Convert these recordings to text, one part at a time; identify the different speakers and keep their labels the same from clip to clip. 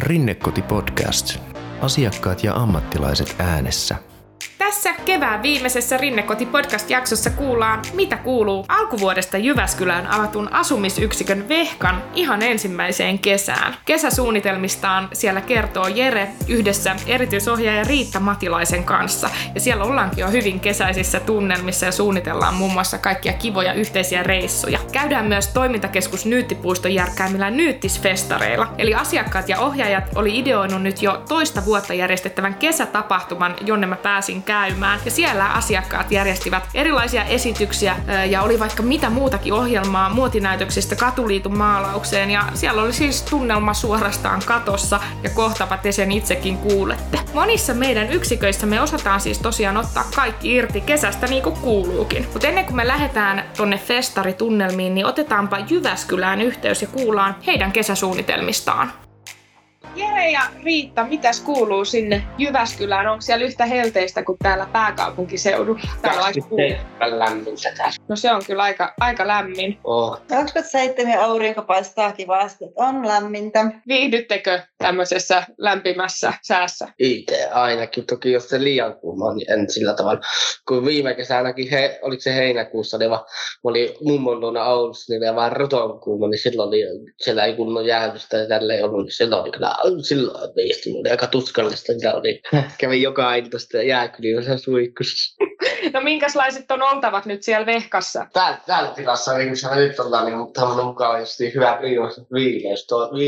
Speaker 1: Rinnekoti Podcast. Asiakkaat ja ammattilaiset äänessä.
Speaker 2: Tässä kevään viimeisessä Rinnekoti podcast-jaksossa kuullaan, mitä kuuluu alkuvuodesta Jyväskylään avatun asumisyksikön Vehkan ihan ensimmäiseen kesään. Kesäsuunnitelmistaan siellä kertoo Jere yhdessä erityisohjaaja Riitta Matilaisen kanssa. Ja siellä ollaankin jo hyvin kesäisissä tunnelmissa ja suunnitellaan muun muassa kaikkia kivoja yhteisiä reissuja. Käydään myös toimintakeskus Nyyttipuiston järkkäämillä Nyyttisfestareilla. Eli asiakkaat ja ohjaajat oli ideoinut nyt jo toista vuotta järjestettävän kesätapahtuman, jonne mä pääsin käymään. Ja siellä asiakkaat järjestivät erilaisia esityksiä ja oli vaikka mitä muutakin ohjelmaa muotinäytöksistä katuliitun maalaukseen. Ja siellä oli siis tunnelma suorastaan katossa ja kohtapa te sen itsekin kuulette. Monissa meidän yksiköissä me osataan siis tosiaan ottaa kaikki irti kesästä niin kuin kuuluukin. Mutta ennen kuin me lähdetään tonne festaritunnelmiin, niin otetaanpa Jyväskylään yhteys ja kuullaan heidän kesäsuunnitelmistaan. Jere ja Riitta, mitäs kuuluu sinne Jyväskylään? Onko siellä yhtä helteistä kuin täällä pääkaupunkiseudulla? Täällä on
Speaker 3: aika lämmintä täällä.
Speaker 2: No se on kyllä aika, aika lämmin.
Speaker 3: Oh.
Speaker 4: 27 aurinko paistaa kivasti, on lämmintä.
Speaker 2: Viihdyttekö tämmöisessä lämpimässä säässä?
Speaker 3: Itse ainakin. Toki jos se liian kuuma, niin en sillä tavalla. Kun viime kesänäkin, he, oliko se heinäkuussa, niin vaan, oli mummon luona Oulussa, niin vaan roton kuuma, niin silloin oli, siellä ei kunnon jäädystä ja tälleen ollut, niin silloin oli kyllä silloin meistä oli aika tuskallista, mitä oli. Kävin joka ilta sitten jääkylillä suihkussa.
Speaker 2: No minkälaiset on oltavat nyt siellä vehkassa?
Speaker 3: Täällä, täällä tilassa, niin kuin nyt ollaan, niin tämmöinen mukaan just niin hyvä viileys.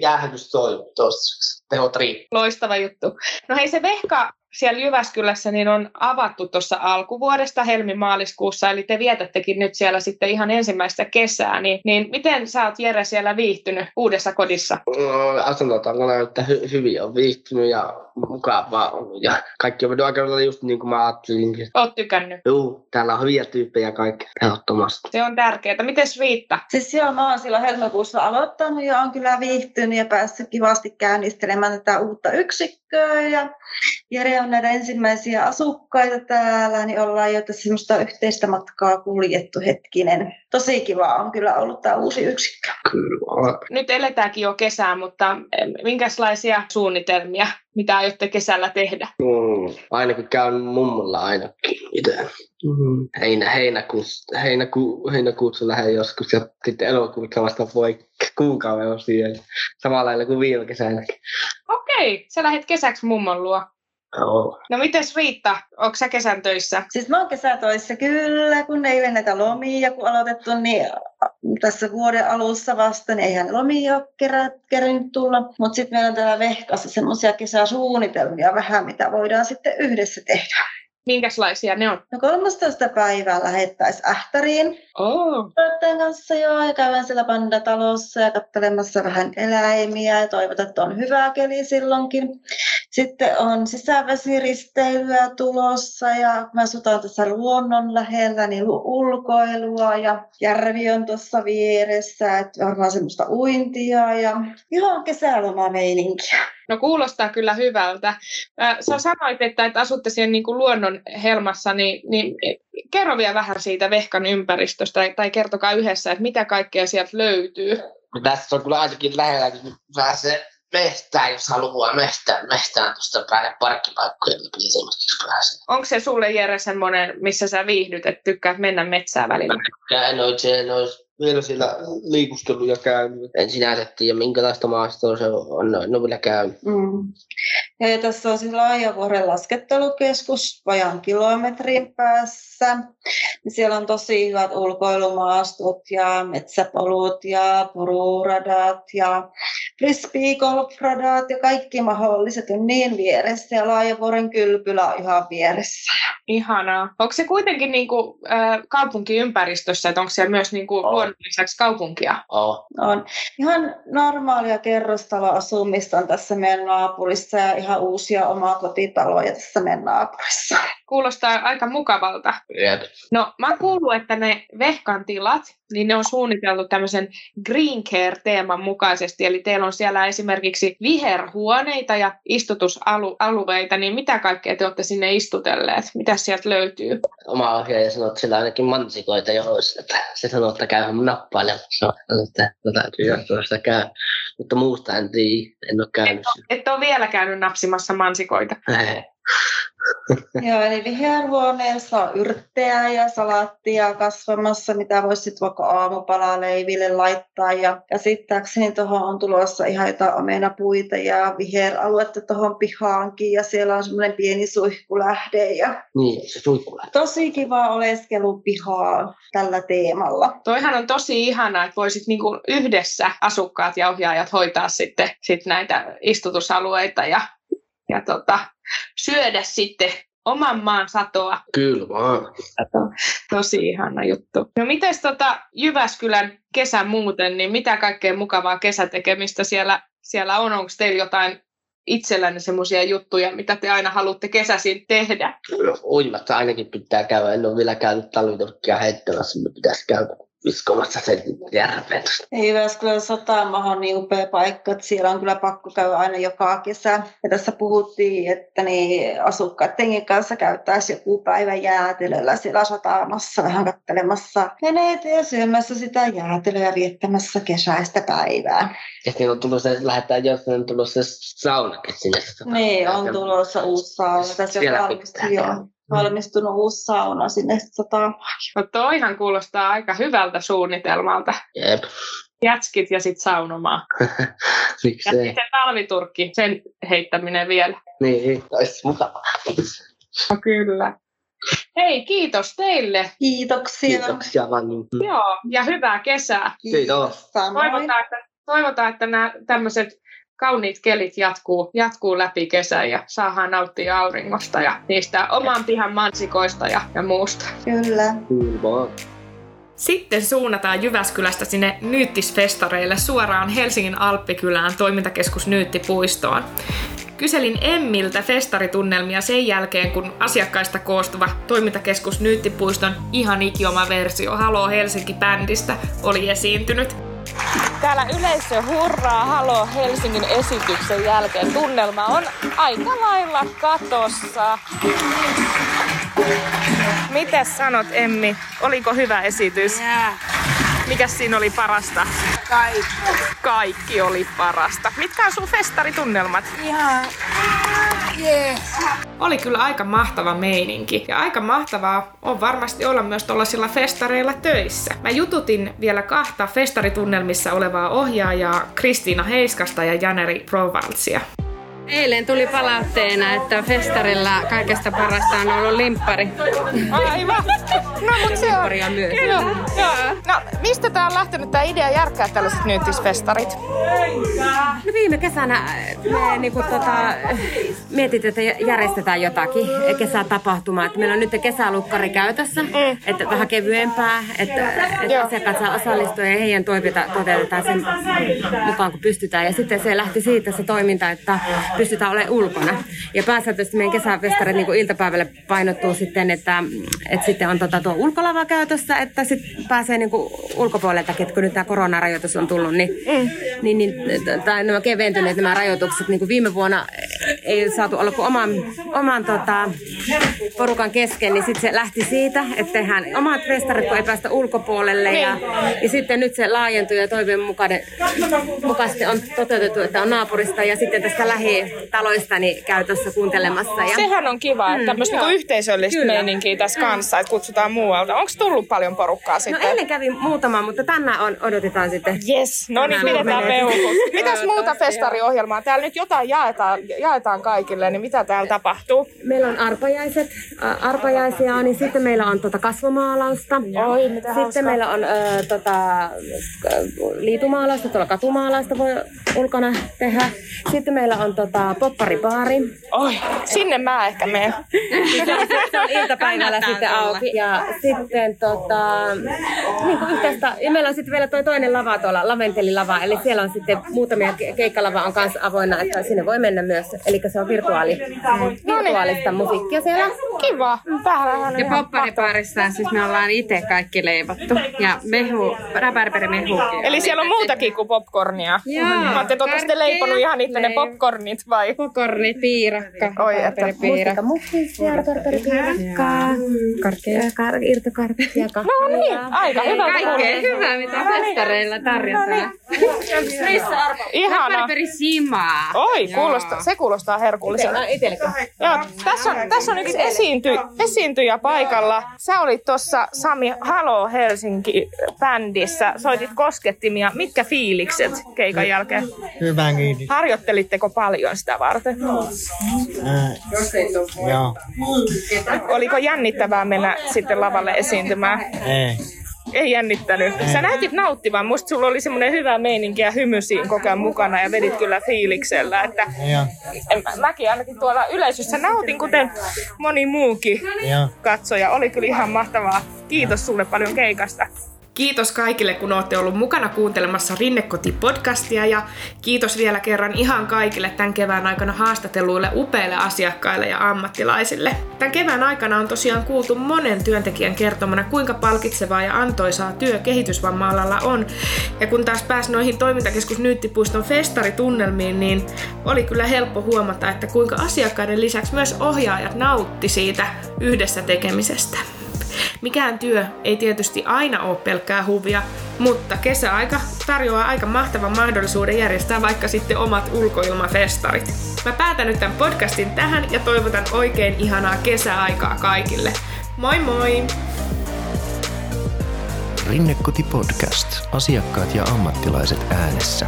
Speaker 3: Jäähdytys toimii toistaiseksi. Tehot riippuu.
Speaker 2: Loistava juttu. No hei se vehka siellä Jyväskylässä niin on avattu tuossa alkuvuodesta helmimaaliskuussa, eli te vietättekin nyt siellä sitten ihan ensimmäistä kesää, niin, niin miten sä oot Jere siellä viihtynyt uudessa kodissa?
Speaker 3: No, asuntotankona, että hy- hyvin on viihtynyt ja mukavaa ollut ja kaikki on mennyt aika just niin kuin mä ajattelin.
Speaker 2: Oot tykännyt?
Speaker 3: Joo, täällä on hyviä tyyppejä kaikki ehdottomasti.
Speaker 2: Se on tärkeää. Miten Riitta?
Speaker 4: Siis joo, mä oon silloin helmikuussa aloittanut ja on kyllä viihtynyt ja päässyt kivasti käynnistelemään tätä uutta yksikköä ja Jere on näitä ensimmäisiä asukkaita täällä, niin ollaan jo tässä semmoista yhteistä matkaa kuljettu hetkinen. Tosi kiva on kyllä ollut tämä uusi yksikkö.
Speaker 3: Kyllä.
Speaker 2: Nyt eletäänkin jo kesää, mutta minkälaisia suunnitelmia, mitä aiotte kesällä tehdä?
Speaker 3: Mm, ainakin käyn mummolla ainakin itse. Mm. Heinä, heinäkuussa, heinäku, heinäkuussa lähden joskus ja sitten elokuussa vasta voi kuukauden on siellä. Samalla lailla kuin viime kesänäkin.
Speaker 2: Okei, sä lähdet kesäksi mummon luo. No mites Riitta, onko sä kesän töissä?
Speaker 4: Siis mä oon kesätöissä kyllä, kun ei ole näitä lomia, kun aloitettu, niin tässä vuoden alussa vasta, niin eihän lomia ole kerät, kerännyt tulla. Mutta sitten meillä on täällä Vehkassa semmoisia kesäsuunnitelmia vähän, mitä voidaan sitten yhdessä tehdä.
Speaker 2: Minkälaisia ne on?
Speaker 4: No 13. päivää lähettäisiin Ähtäriin.
Speaker 2: Oh.
Speaker 4: kanssa joo, ja käydään siellä pandatalossa ja katselemassa vähän eläimiä ja toivotaan, että on hyvä keli silloinkin. Sitten on sisävesiristeilyä tulossa ja me asutaan tässä luonnon lähellä, niin ulkoilua ja järvi on tuossa vieressä, että varmaan semmoista uintia ja ihan kesälomameininkiä.
Speaker 2: No kuulostaa kyllä hyvältä. Sä sanoit, että, että asutte siellä niin kuin luonnon helmassa, niin, niin kerro vielä vähän siitä Vehkan ympäristöstä tai kertokaa yhdessä, että mitä kaikkea sieltä löytyy.
Speaker 3: No tässä on kyllä ainakin lähellä, kun pääsee mestään, jos haluaa mestään, mestään tuosta päälle parkkipaikkoja, niin semmoisiksi pääsee.
Speaker 2: Onko se sulle Jere semmoinen, missä sä viihdyt, että tykkäät mennä metsään välillä?
Speaker 3: En oikein olisi vielä siellä liikusteluja käynyt. En sinänsä tiedä, minkälaista maastoa se on. En ole vielä käynyt.
Speaker 4: Mm. Ja tässä on siis Laajavuoren laskettelukeskus vajan kilometrin päässä. Siellä on tosi hyvät ulkoilumaastot ja metsäpolut ja pururadat ja frisbeegolfradat ja kaikki mahdolliset on niin vieressä ja Laajavuoren kylpylä on ihan vieressä.
Speaker 2: Ihanaa. Onko se kuitenkin niin kuin, äh, kaupunkiympäristössä, että onko siellä myös niin kuin, luonnon lisäksi kaupunkia?
Speaker 3: Oh.
Speaker 4: On. Ihan normaalia kerrostaloasumista on tässä meidän naapurissa ja ihan uusia omakotitaloja tässä meidän naapurissa.
Speaker 2: Kuulostaa aika mukavalta.
Speaker 3: Jep.
Speaker 2: No, mä oon kuullut, että ne vehkan tilat, niin ne on suunniteltu tämmöisen Green Care-teeman mukaisesti. Eli teillä on siellä esimerkiksi viherhuoneita ja istutusalueita, niin mitä kaikkea te olette sinne istutelleet? Mitä sieltä löytyy?
Speaker 3: Oma ohjaaja sanoi, että siellä ainakin mansikoita jo olisi. Että se sanoi, että käy nappailemassa. Että no, täytyy jostain sitä käy. Mutta muusta en tiedä. En ole käynyt.
Speaker 2: Et ole vielä käynyt napsimassa mansikoita.
Speaker 4: Joo, eli viherhuoneessa on yrttejä ja salaattia kasvamassa, mitä voisi sitten vaikka aamupalaa leiville laittaa. Ja käsittääkseni tuohon on tulossa ihan jotain omenapuita ja viheraluetta tuohon pihaankin. Ja siellä on semmoinen pieni suihkulähde. Ja
Speaker 3: Niin, se suihkulähde.
Speaker 4: tosi kiva oleskelu pihaa tällä teemalla.
Speaker 2: Toihan on tosi ihanaa, että voisit niinku yhdessä asukkaat ja ohjaajat hoitaa sitten sit näitä istutusalueita ja, ja tota, syödä sitten oman maan satoa.
Speaker 3: Kyllä vaan.
Speaker 2: Tosi ihana juttu. No mites tota Jyväskylän kesä muuten, niin mitä kaikkea mukavaa kesätekemistä siellä, siellä on? Onko teillä jotain itsellänne semmoisia juttuja, mitä te aina haluatte kesäisin tehdä?
Speaker 3: Uimassa ainakin pitää käydä. En ole vielä käynyt talviturkkia heittämässä, mutta pitäisi käydä viskomassa sen järveen.
Speaker 4: Ei Jyväskylän satama on niin upea paikka, että siellä on kyllä pakko käydä aina joka kesä. Ja tässä puhuttiin, että niin asukkaiden kanssa käyttäisiin joku päivä jäätelöllä siellä satamassa vähän kattelemassa veneitä ja syömässä sitä jäätelöä viettämässä kesäistä päivää.
Speaker 3: Ja siinä on tullut se, lähdetään jossain on tullut se saunakin sinne.
Speaker 4: Niin, on tulossa uusi sauna. Tässä on
Speaker 3: Siellä
Speaker 4: valmistunut, valmistunut uusi sauna sinne satamaan.
Speaker 2: No toihan kuulostaa aika hyvältä suunnitelmalta.
Speaker 3: Jep.
Speaker 2: Jätskit ja sitten saunomaan. Ja
Speaker 3: Miksei.
Speaker 2: sitten talviturkki, sen heittäminen vielä.
Speaker 3: Niin, olisi mukavaa.
Speaker 2: No kyllä. Hei, kiitos teille.
Speaker 4: Kiitoksia.
Speaker 3: Kiitoksia vaan.
Speaker 2: Joo, ja hyvää kesää.
Speaker 3: Kiitos.
Speaker 2: Toivotaan, että, toivotaan, että nämä tämmöiset kauniit kelit jatkuu, jatkuu läpi kesän ja saadaan nauttia auringosta ja niistä oman pihan mansikoista ja, ja muusta.
Speaker 4: Kyllä.
Speaker 3: Kyllä.
Speaker 2: Sitten suunnataan Jyväskylästä sinne Nyyttisfestareille suoraan Helsingin Alppikylään toimintakeskus Nyyttipuistoon. Kyselin Emmiltä festaritunnelmia sen jälkeen, kun asiakkaista koostuva toimintakeskus Nyyttipuiston ihan ikioma versio Halo Helsinki-bändistä oli esiintynyt. Täällä yleisö hurraa Halo Helsingin esityksen jälkeen. Tunnelma on aika lailla katossa. Mitäs sanot Emmi? Oliko hyvä esitys? Mikäs siinä oli parasta?
Speaker 5: Kaikki.
Speaker 2: Kaikki oli parasta. Mitkä on sun festaritunnelmat?
Speaker 5: Ihan jees.
Speaker 2: Oli kyllä aika mahtava meininki. Ja aika mahtavaa on varmasti olla myös tuollaisilla festareilla töissä. Mä jututin vielä kahta festaritunnelmissa olevaa ohjaajaa Kristiina Heiskasta ja Janeri Provaltsia.
Speaker 6: Eilen tuli palautteena, että festarilla kaikesta parasta on ollut limppari.
Speaker 2: Aivan. No mut se on.
Speaker 6: Myös.
Speaker 2: Joo, joo. No mistä tää on lähtenyt tää idea järkkää tällaiset nyyttisfestarit?
Speaker 6: No viime kesänä me niinku tota, mietit, että järjestetään jotakin kesätapahtumaa. Että meillä on nyt kesälukkari käytössä, mm. että vähän kevyempää, että, että asiakkaat saa osallistua ja heidän toiveita toteutetaan sen mukaan, kun pystytään. Ja sitten se lähti siitä se toiminta, että pystytään olemaan ulkona. Ja pääsääntöisesti meidän kesäfestarit niin iltapäivällä painottuu sitten, että, että sitten on tota, tuo ulkolava käytössä, että sitten pääsee niin ulkopuoleltakin, että kun nyt tämä koronarajoitus on tullut, niin, mm. niin, niin tai nämä keventyneet nämä rajoitukset, niin kuin viime vuonna ei saatu olla kuin oman, oman tota, porukan kesken, niin sitten se lähti siitä, että tehdään omat festarit, kun ei päästä ulkopuolelle. Ja, ja sitten nyt se laajentui ja toiveen mukaisesti on toteutettu, että on naapurista ja sitten tästä lähitaloista niin käy tuossa kuuntelemassa. Ja,
Speaker 2: Sehän on kiva, että tämmöistä niinku yhteisöllistä
Speaker 6: Kyllä.
Speaker 2: meininkiä tässä kanssa, että kutsutaan muualta. Onko tullut paljon porukkaa
Speaker 6: No
Speaker 2: sitten?
Speaker 6: eilen kävi muutama, mutta tänään on, odotetaan sitten.
Speaker 2: Yes, no niin, pidetään peuhut. Mitäs muuta festariohjelmaa? Täällä nyt jotain jaetaan, jaetaan kaikille, niin mitä täällä tapahtuu?
Speaker 6: Meillä on arpajaiset, arpajaisia niin sitten meillä on tota kasvomaalausta.
Speaker 2: Oi, mitä
Speaker 6: Sitten
Speaker 2: hauskaa.
Speaker 6: meillä on ö, tota, liitumaalausta, tuolla katumaalausta voi ulkona tehdä. Sitten meillä on tota, popparibaari.
Speaker 2: Oi, sinne mä ehkä menen.
Speaker 6: se on iltapäivällä sitten auki. Ja sitten tota, niin kuin yhteistä, ja meillä on sitten vielä toi toinen lava tuolla, laventelilava, eli siellä on sitten muutamia ke- keikkalava on kanssa avoinna, että sinne voi mennä myös. Eli se on virtuaali, virtuaalista musiikkia siellä.
Speaker 2: Kiva. Tämähän on
Speaker 7: Ja popparipaarissa siis me ollaan itse kaikki leivottu. Ja mehu, rabarberimehua.
Speaker 2: Eli siellä on muutakin kuin popcornia.
Speaker 7: Joo,
Speaker 2: Olette te sitten leiponut ihan itse ne
Speaker 7: leivot.
Speaker 2: Popcornit vai?
Speaker 7: Pokornit, piirakka,
Speaker 2: Oi, että
Speaker 7: rabarberpiirakka.
Speaker 6: Muffins ja perperipiirakkaa.
Speaker 7: Karkkeja.
Speaker 6: Kar- irtokarkkia, kahvia.
Speaker 2: No niin, aika hyvä.
Speaker 7: Kaikkea hyvää, mitä festareilla tarjotaan.
Speaker 2: Ihana.
Speaker 7: Rabarberisimaa.
Speaker 2: Oi,
Speaker 7: Joo.
Speaker 2: kuulostaa, se kuulostaa herkulliselta. Joo, tässä on, tässä on yksi esiinty, esiintyjä paikalla. Sä olit tuossa Sami Halo Helsinki-bändissä. Soitit koskettimia. Mitkä fiilikset keikan jälkeen?
Speaker 8: Hyvä, kiitos.
Speaker 2: Harjoittelitteko paljon sitä varten?
Speaker 8: Ää, joo,
Speaker 2: Oliko jännittävää mennä sitten lavalle esiintymään?
Speaker 8: ei.
Speaker 2: Ei jännittänyt. Sä näytit nauttivan. Musta sulla oli semmoinen hyvä meininki ja hymy siinä koko ajan mukana ja vedit kyllä fiiliksellä. Että en- mäkin ainakin tuolla yleisössä nautin, kuten moni muukin
Speaker 8: joo.
Speaker 2: katsoja. Oli kyllä ihan mahtavaa. Kiitos sulle paljon keikasta. Kiitos kaikille, kun olette ollut mukana kuuntelemassa Rinnekoti-podcastia ja kiitos vielä kerran ihan kaikille tämän kevään aikana haastatelluille upeille asiakkaille ja ammattilaisille. Tämän kevään aikana on tosiaan kuultu monen työntekijän kertomana, kuinka palkitsevaa ja antoisaa työ kehitysvamma-alalla on. Ja kun taas pääsi noihin toimintakeskus Nyyttipuiston festaritunnelmiin, niin oli kyllä helppo huomata, että kuinka asiakkaiden lisäksi myös ohjaajat nautti siitä yhdessä tekemisestä. Mikään työ ei tietysti aina ole pelkkää huvia, mutta kesäaika tarjoaa aika mahtavan mahdollisuuden järjestää vaikka sitten omat ulkoilmafestarit. Mä päätän nyt tämän podcastin tähän ja toivotan oikein ihanaa kesäaikaa kaikille. Moi moi!
Speaker 1: Rinnekoti Podcast. Asiakkaat ja ammattilaiset äänessä.